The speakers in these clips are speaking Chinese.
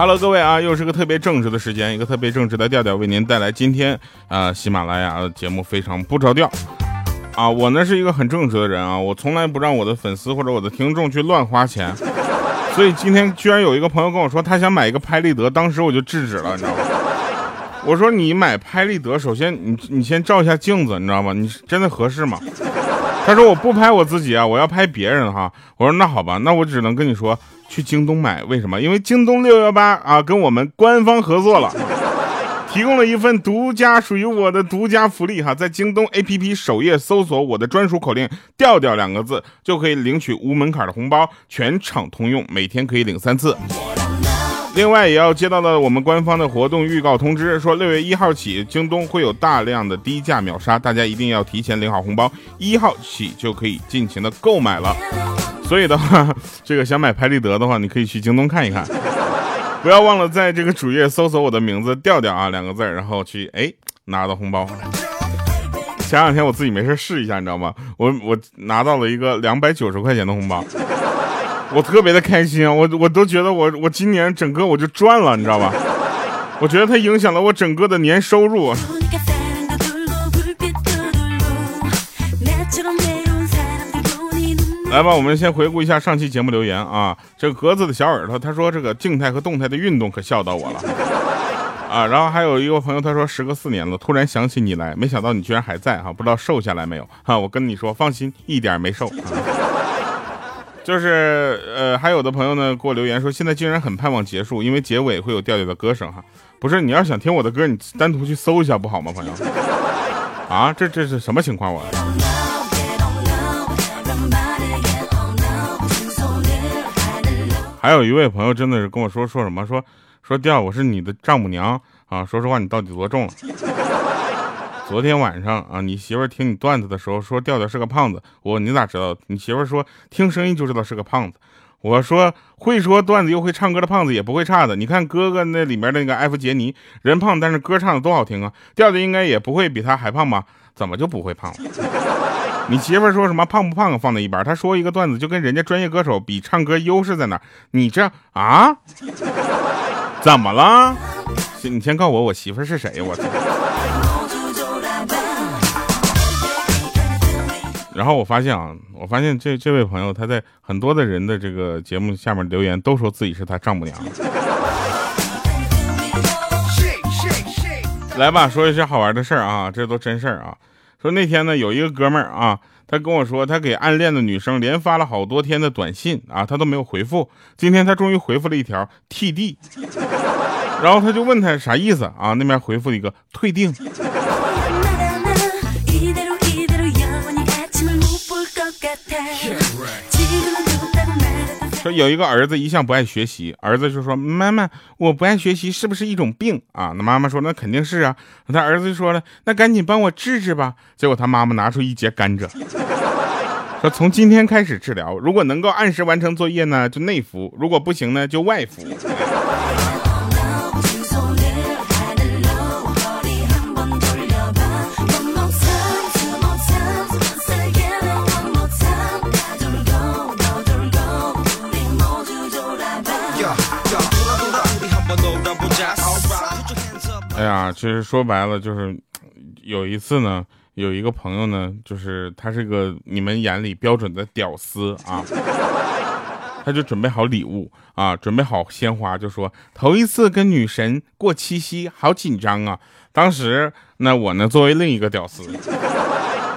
Hello，各位啊，又是个特别正直的时间，一个特别正直的调调为您带来今天啊喜马拉雅的节目非常不着调啊。我呢是一个很正直的人啊，我从来不让我的粉丝或者我的听众去乱花钱，所以今天居然有一个朋友跟我说他想买一个拍立得，当时我就制止了，你知道吗？我说你买拍立得，首先你你先照一下镜子，你知道吗？你真的合适吗？他说我不拍我自己啊，我要拍别人哈。我说那好吧，那我只能跟你说。去京东买，为什么？因为京东六幺八啊，跟我们官方合作了，提供了一份独家属于我的独家福利哈，在京东 APP 首页搜索我的专属口令“调调”两个字，就可以领取无门槛的红包，全场通用，每天可以领三次。另外，也要接到了我们官方的活动预告通知，说六月一号起，京东会有大量的低价秒杀，大家一定要提前领好红包，一号起就可以尽情的购买了。所以的话，这个想买拍立得的话，你可以去京东看一看，不要忘了在这个主页搜索我的名字调调啊两个字，然后去哎拿到红包。前两天我自己没事试一下，你知道吗？我我拿到了一个两百九十块钱的红包，我特别的开心啊！我我都觉得我我今年整个我就赚了，你知道吧？我觉得它影响了我整个的年收入。来吧，我们先回顾一下上期节目留言啊。这个格子的小耳朵，他说这个静态和动态的运动可笑到我了啊。然后还有一个朋友，他说时隔四年了，突然想起你来，没想到你居然还在哈，不知道瘦下来没有哈。我跟你说，放心，一点没瘦。就是呃，还有的朋友呢给我留言说，现在竟然很盼望结束，因为结尾会有调调的歌声哈。不是，你要想听我的歌，你单独去搜一下不好吗，朋友？啊，这这是什么情况我？还有一位朋友真的是跟我说说什么说说调我是你的丈母娘啊，说实话你到底多重了？昨天晚上啊，你媳妇听你段子的时候说调调是个胖子，我你咋知道？你媳妇说听声音就知道是个胖子。我说会说段子又会唱歌的胖子也不会差的。你看哥哥那里面那个艾弗杰尼，人胖但是歌唱的多好听啊，调调应该也不会比他还胖吧？怎么就不会胖了？你媳妇说什么胖不胖放在一边，他说一个段子就跟人家专业歌手比唱歌优势在哪？你这啊？怎么了？你先告诉我我媳妇是谁？我操！然后我发现啊，我发现这这位朋友他在很多的人的这个节目下面留言，都说自己是他丈母娘。来吧，说一些好玩的事儿啊，这都真事儿啊。说那天呢，有一个哥们儿啊，他跟我说，他给暗恋的女生连发了好多天的短信啊，他都没有回复。今天他终于回复了一条 TD，然后他就问他啥意思啊？那边回复一个退订。说有一个儿子一向不爱学习，儿子就说：“妈妈，我不爱学习是不是一种病啊？”那妈妈说：“那肯定是啊。”他儿子就说了：“那赶紧帮我治治吧。”结果他妈妈拿出一节甘蔗，说：“从今天开始治疗，如果能够按时完成作业呢，就内服；如果不行呢，就外服。”其实说白了就是，有一次呢，有一个朋友呢，就是他是个你们眼里标准的屌丝啊，他就准备好礼物啊，准备好鲜花，就说头一次跟女神过七夕，好紧张啊。当时那我呢，作为另一个屌丝，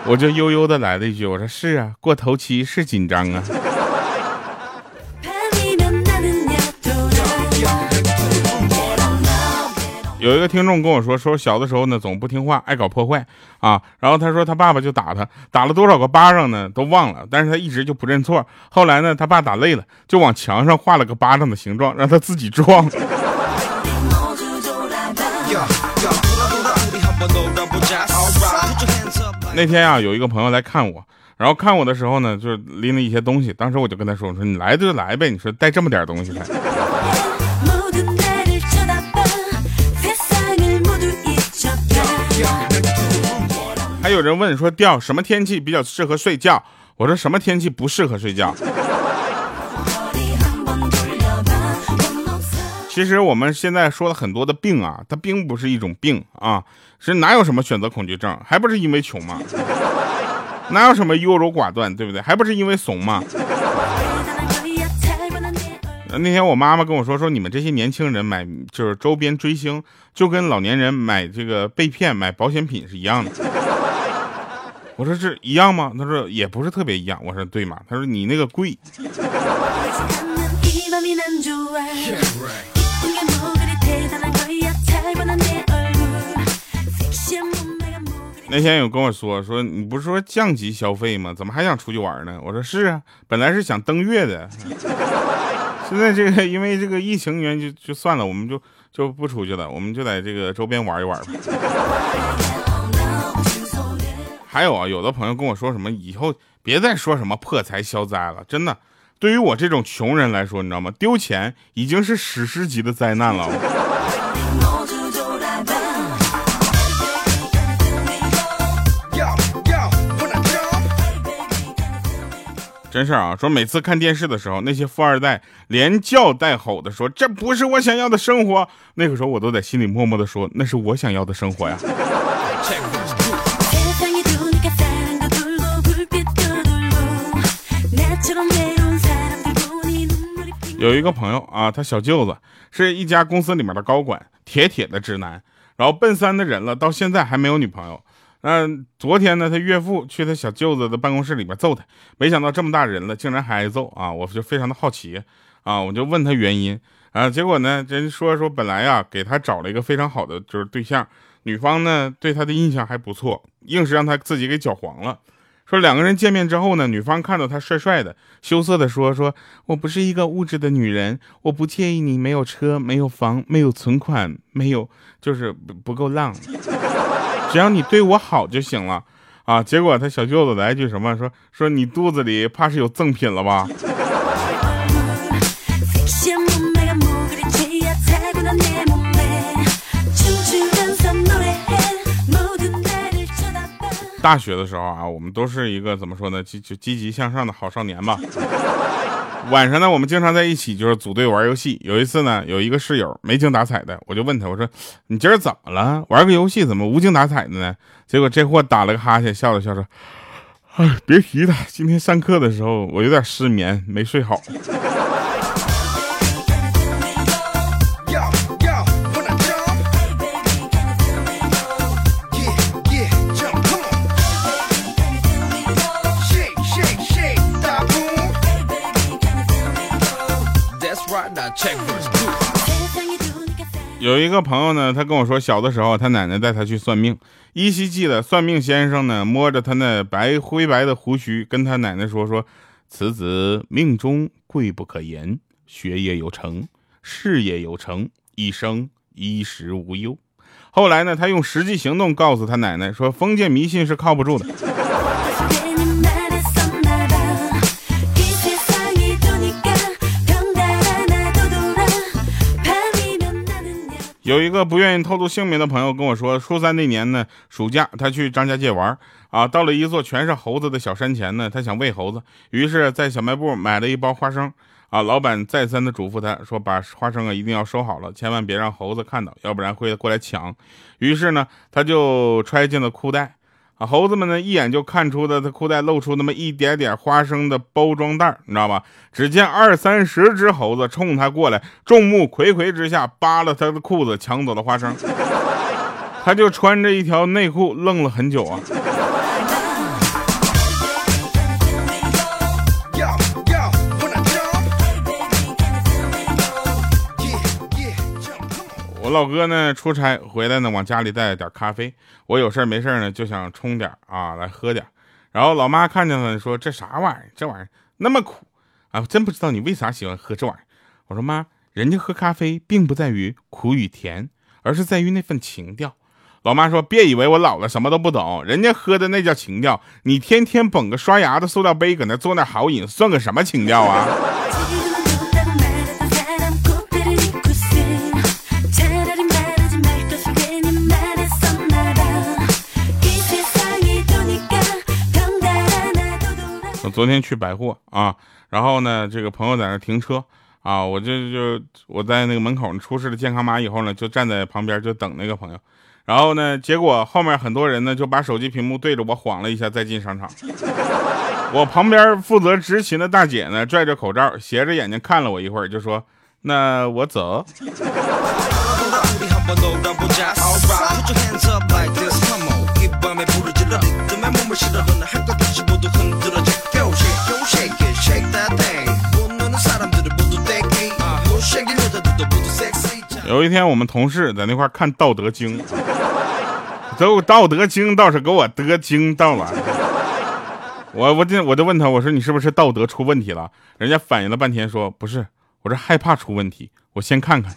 我就悠悠的来了一句，我说是啊，过头七是紧张啊。有一个听众跟我说，说小的时候呢总不听话，爱搞破坏啊。然后他说他爸爸就打他，打了多少个巴掌呢都忘了，但是他一直就不认错。后来呢他爸打累了，就往墙上画了个巴掌的形状，让他自己撞。那天啊有一个朋友来看我，然后看我的时候呢就是拎了一些东西，当时我就跟他说，我说你来就来呗，你说带这么点东西来。有人问说，调什么天气比较适合睡觉？我说什么天气不适合睡觉？其实我们现在说的很多的病啊，它并不是一种病啊，是哪有什么选择恐惧症，还不是因为穷吗？哪有什么优柔寡断，对不对？还不是因为怂吗？那天我妈妈跟我说，说你们这些年轻人买就是周边追星，就跟老年人买这个被骗、买保险品是一样的。我说是一样吗？他说也不是特别一样。我说对吗？他说你那个贵。那天有跟我说说，你不是说降级消费吗？怎么还想出去玩呢？我说是啊，本来是想登月的，现在这个因为这个疫情原因就就算了，我们就就不出去了，我们就在这个周边玩一玩吧。还有啊，有的朋友跟我说什么，以后别再说什么破财消灾了，真的，对于我这种穷人来说，你知道吗？丢钱已经是史诗级的灾难了。真事啊，说每次看电视的时候，那些富二代连叫带吼的说这不是我想要的生活，那个时候我都在心里默默的说那是我想要的生活呀。有一个朋友啊，他小舅子是一家公司里面的高管，铁铁的直男，然后奔三的人了，到现在还没有女朋友。那昨天呢，他岳父去他小舅子的办公室里边揍他，没想到这么大人了，竟然还挨揍啊！我就非常的好奇啊，我就问他原因啊，结果呢，人说说本来呀，给他找了一个非常好的就是对象，女方呢对他的印象还不错，硬是让他自己给搅黄了。说两个人见面之后呢，女方看到他帅帅的，羞涩的说：“说我不是一个物质的女人，我不介意你没有车、没有房、没有存款、没有就是不够浪。”只要你对我好就行了啊！结果他小舅子来句什么说说你肚子里怕是有赠品了吧？大学的时候啊，我们都是一个怎么说呢，积就积极向上的好少年吧。晚上呢，我们经常在一起，就是组队玩游戏。有一次呢，有一个室友没精打采的，我就问他，我说：“你今儿怎么了？玩个游戏怎么无精打采的呢？”结果这货打了个哈欠，笑了笑说：“哎，别提了，今天上课的时候我有点失眠，没睡好。”有一个朋友呢，他跟我说，小的时候他奶奶带他去算命，依稀记得算命先生呢摸着他那白灰白的胡须，跟他奶奶说说，此子命中贵不可言，学业有成，事业有成，一生衣食无忧。后来呢，他用实际行动告诉他奶奶说，封建迷信是靠不住的。有一个不愿意透露姓名的朋友跟我说，初三那年呢，暑假他去张家界玩啊，到了一座全是猴子的小山前呢，他想喂猴子，于是，在小卖部买了一包花生啊。老板再三的嘱咐他说，把花生啊一定要收好了，千万别让猴子看到，要不然会过来抢。于是呢，他就揣进了裤袋。啊，猴子们呢，一眼就看出的他裤袋露出那么一点点花生的包装袋，你知道吧？只见二三十只猴子冲他过来，众目睽睽之下扒了他的裤子，抢走了花生。他就穿着一条内裤愣了很久啊。我老哥呢出差回来呢，往家里带了点咖啡。我有事没事呢，就想冲点啊来喝点。然后老妈看见了，说：“这啥玩意儿？这玩意儿那么苦啊！真不知道你为啥喜欢喝这玩意儿。”我说：“妈，人家喝咖啡并不在于苦与甜，而是在于那份情调。”老妈说：“别以为我老了什么都不懂，人家喝的那叫情调。你天天捧个刷牙的塑料杯搁那做那好饮，算个什么情调啊？”我昨天去百货啊，然后呢，这个朋友在那停车啊，我就就我在那个门口出示了健康码以后呢，就站在旁边就等那个朋友。然后呢，结果后面很多人呢就把手机屏幕对着我晃了一下再进商场。我旁边负责执勤的大姐呢，拽着口罩，斜着眼睛看了我一会儿，就说：“那我走。”有一天，我们同事在那块看《道德经》，走《道德经》倒是给我得惊到了。我我就我就问他，我说你是不是道德出问题了？人家反应了半天说不是，我是害怕出问题，我先看看。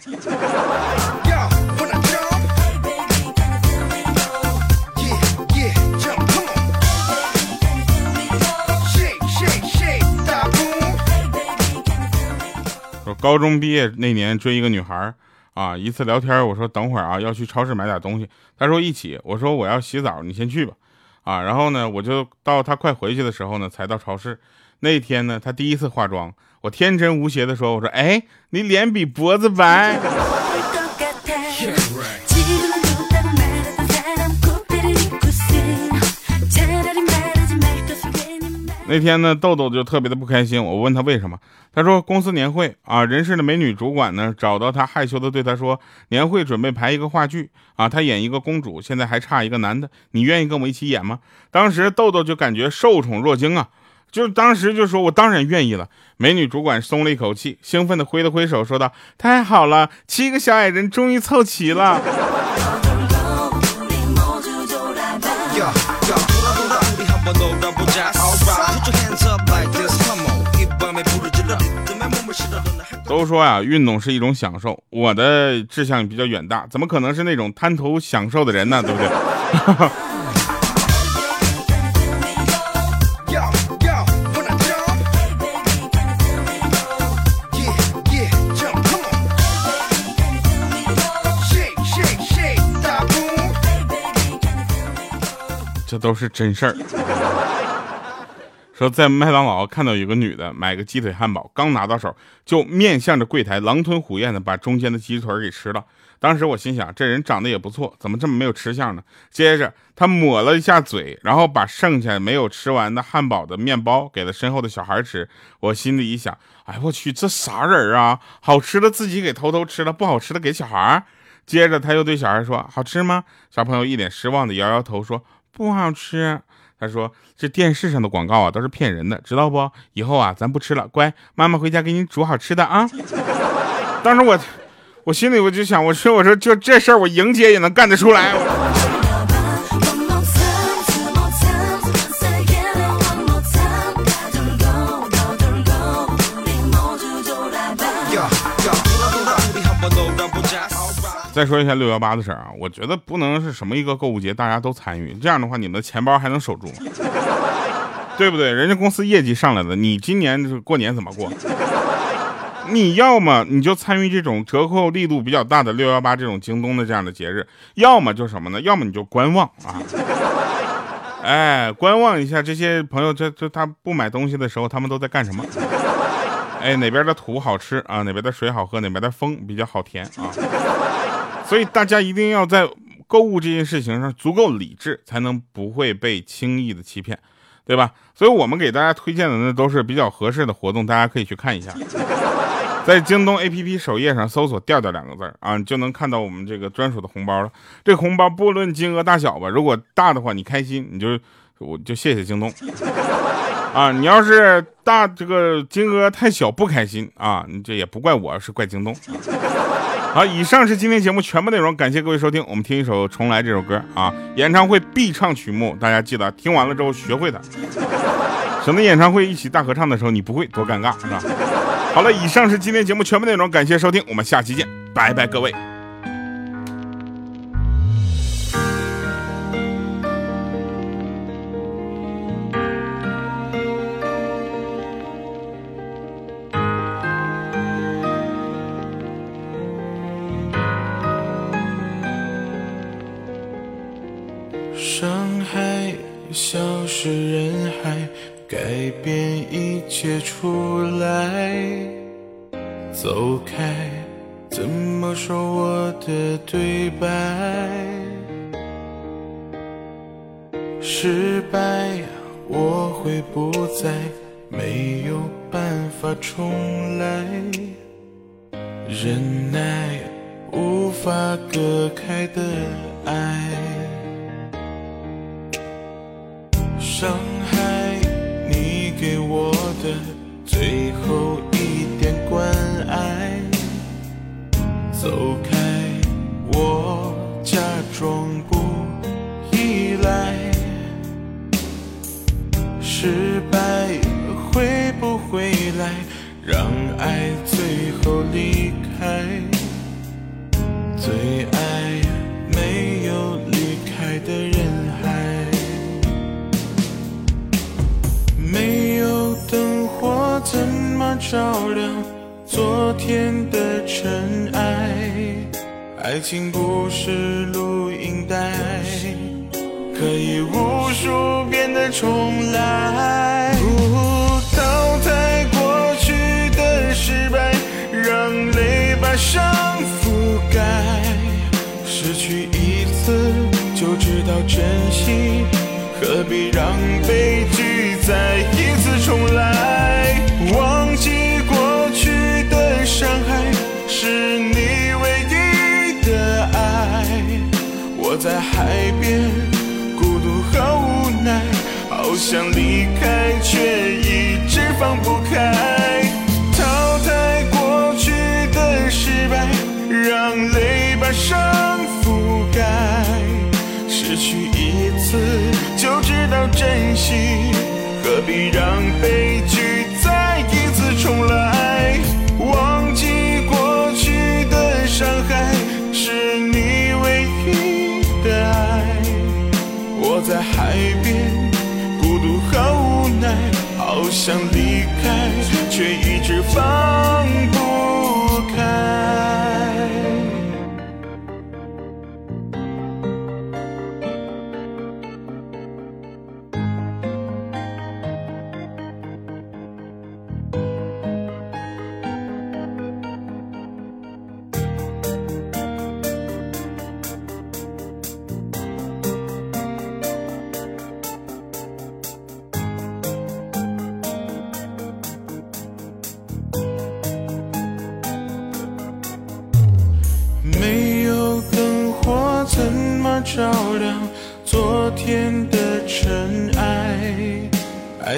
高中毕业那年追一个女孩啊，一次聊天我说等会儿啊要去超市买点东西，她说一起，我说我要洗澡，你先去吧。啊，然后呢，我就到她快回去的时候呢，才到超市。那天呢，她第一次化妆，我天真无邪的说：“我说，哎，你脸比脖子白。”那天呢，豆豆就特别的不开心。我问他为什么，他说公司年会啊，人事的美女主管呢找到他，害羞的对他说，年会准备排一个话剧啊，他演一个公主，现在还差一个男的，你愿意跟我一起演吗？当时豆豆就感觉受宠若惊啊，就当时就说我当然愿意了。美女主管松了一口气，兴奋的挥了挥手，说道：“太好了，七个小矮人终于凑齐了。”都说呀，运动是一种享受。我的志向比较远大，怎么可能是那种贪图享受的人呢？对不对？这都是真事儿。说在麦当劳看到有个女的买个鸡腿汉堡，刚拿到手就面向着柜台狼吞虎咽的把中间的鸡腿给吃了。当时我心想，这人长得也不错，怎么这么没有吃相呢？接着他抹了一下嘴，然后把剩下没有吃完的汉堡的面包给了身后的小孩吃。我心里一想，哎我去，这啥人啊？好吃的自己给偷偷吃了，不好吃的给小孩。接着他又对小孩说：“好吃吗？”小朋友一脸失望的摇摇头说：“不好吃。”他说：“这电视上的广告啊，都是骗人的，知道不？以后啊，咱不吃了，乖，妈妈回家给你煮好吃的啊。”当时我，我心里我就想，我说，我说，就这事儿，我莹姐也能干得出来。再说一下六幺八的事儿啊，我觉得不能是什么一个购物节大家都参与，这样的话你们的钱包还能守住吗？对不对？人家公司业绩上来了，你今年是过年怎么过？你要么你就参与这种折扣力度比较大的六幺八这种京东的这样的节日，要么就什么呢？要么你就观望啊，哎，观望一下这些朋友，这这他不买东西的时候，他们都在干什么？哎，哪边的土好吃啊？哪边的水好喝？哪边的风比较好甜啊？所以大家一定要在购物这件事情上足够理智，才能不会被轻易的欺骗，对吧？所以我们给大家推荐的那都是比较合适的活动，大家可以去看一下，在京东 APP 首页上搜索“调调”两个字儿啊，你就能看到我们这个专属的红包了。这红包不论金额大小吧，如果大的话你开心，你就我就谢谢京东啊。你要是大这个金额太小不开心啊，你这也不怪我，是怪京东。好，以上是今天节目全部内容，感谢各位收听。我们听一首《重来》这首歌啊，演唱会必唱曲目，大家记得听完了之后学会它，省得演唱会一起大合唱的时候你不会多尴尬，是吧？好了，以上是今天节目全部内容，感谢收听，我们下期见，拜拜，各位。走开，怎么说我的对白？失败，我会不再没有办法重来。忍耐，无法隔开的爱。伤害你给我的最后。走开，我假装不依赖。失败会不会来，让爱最后离开？最爱没有离开的人海，没有灯火怎么照亮昨天的尘埃？爱情不是录音带。可以无数遍的重来，不淘汰过去的失败，让泪把伤覆盖。失去一次就知道珍惜，何必让悲剧再想离开，却一直放不开。淘汰过去的失败，让泪把伤覆盖。失去一次就知道珍惜，何必让好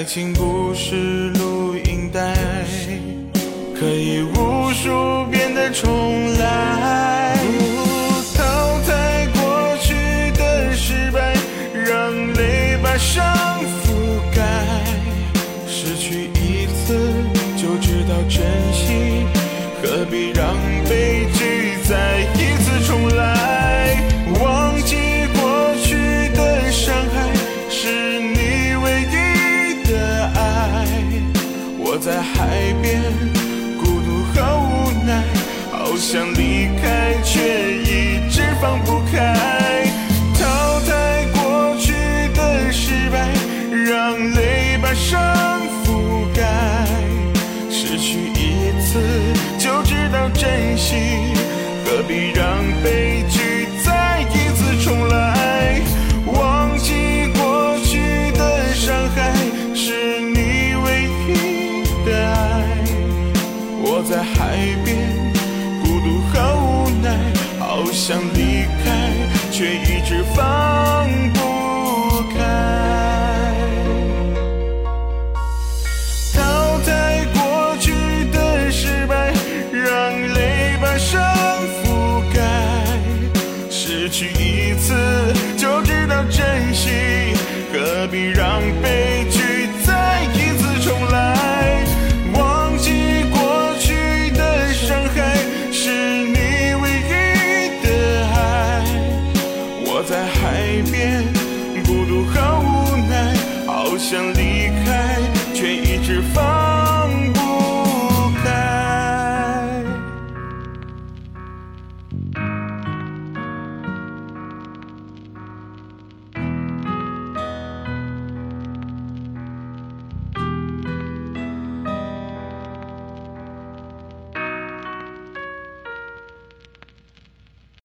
爱情故事。让悲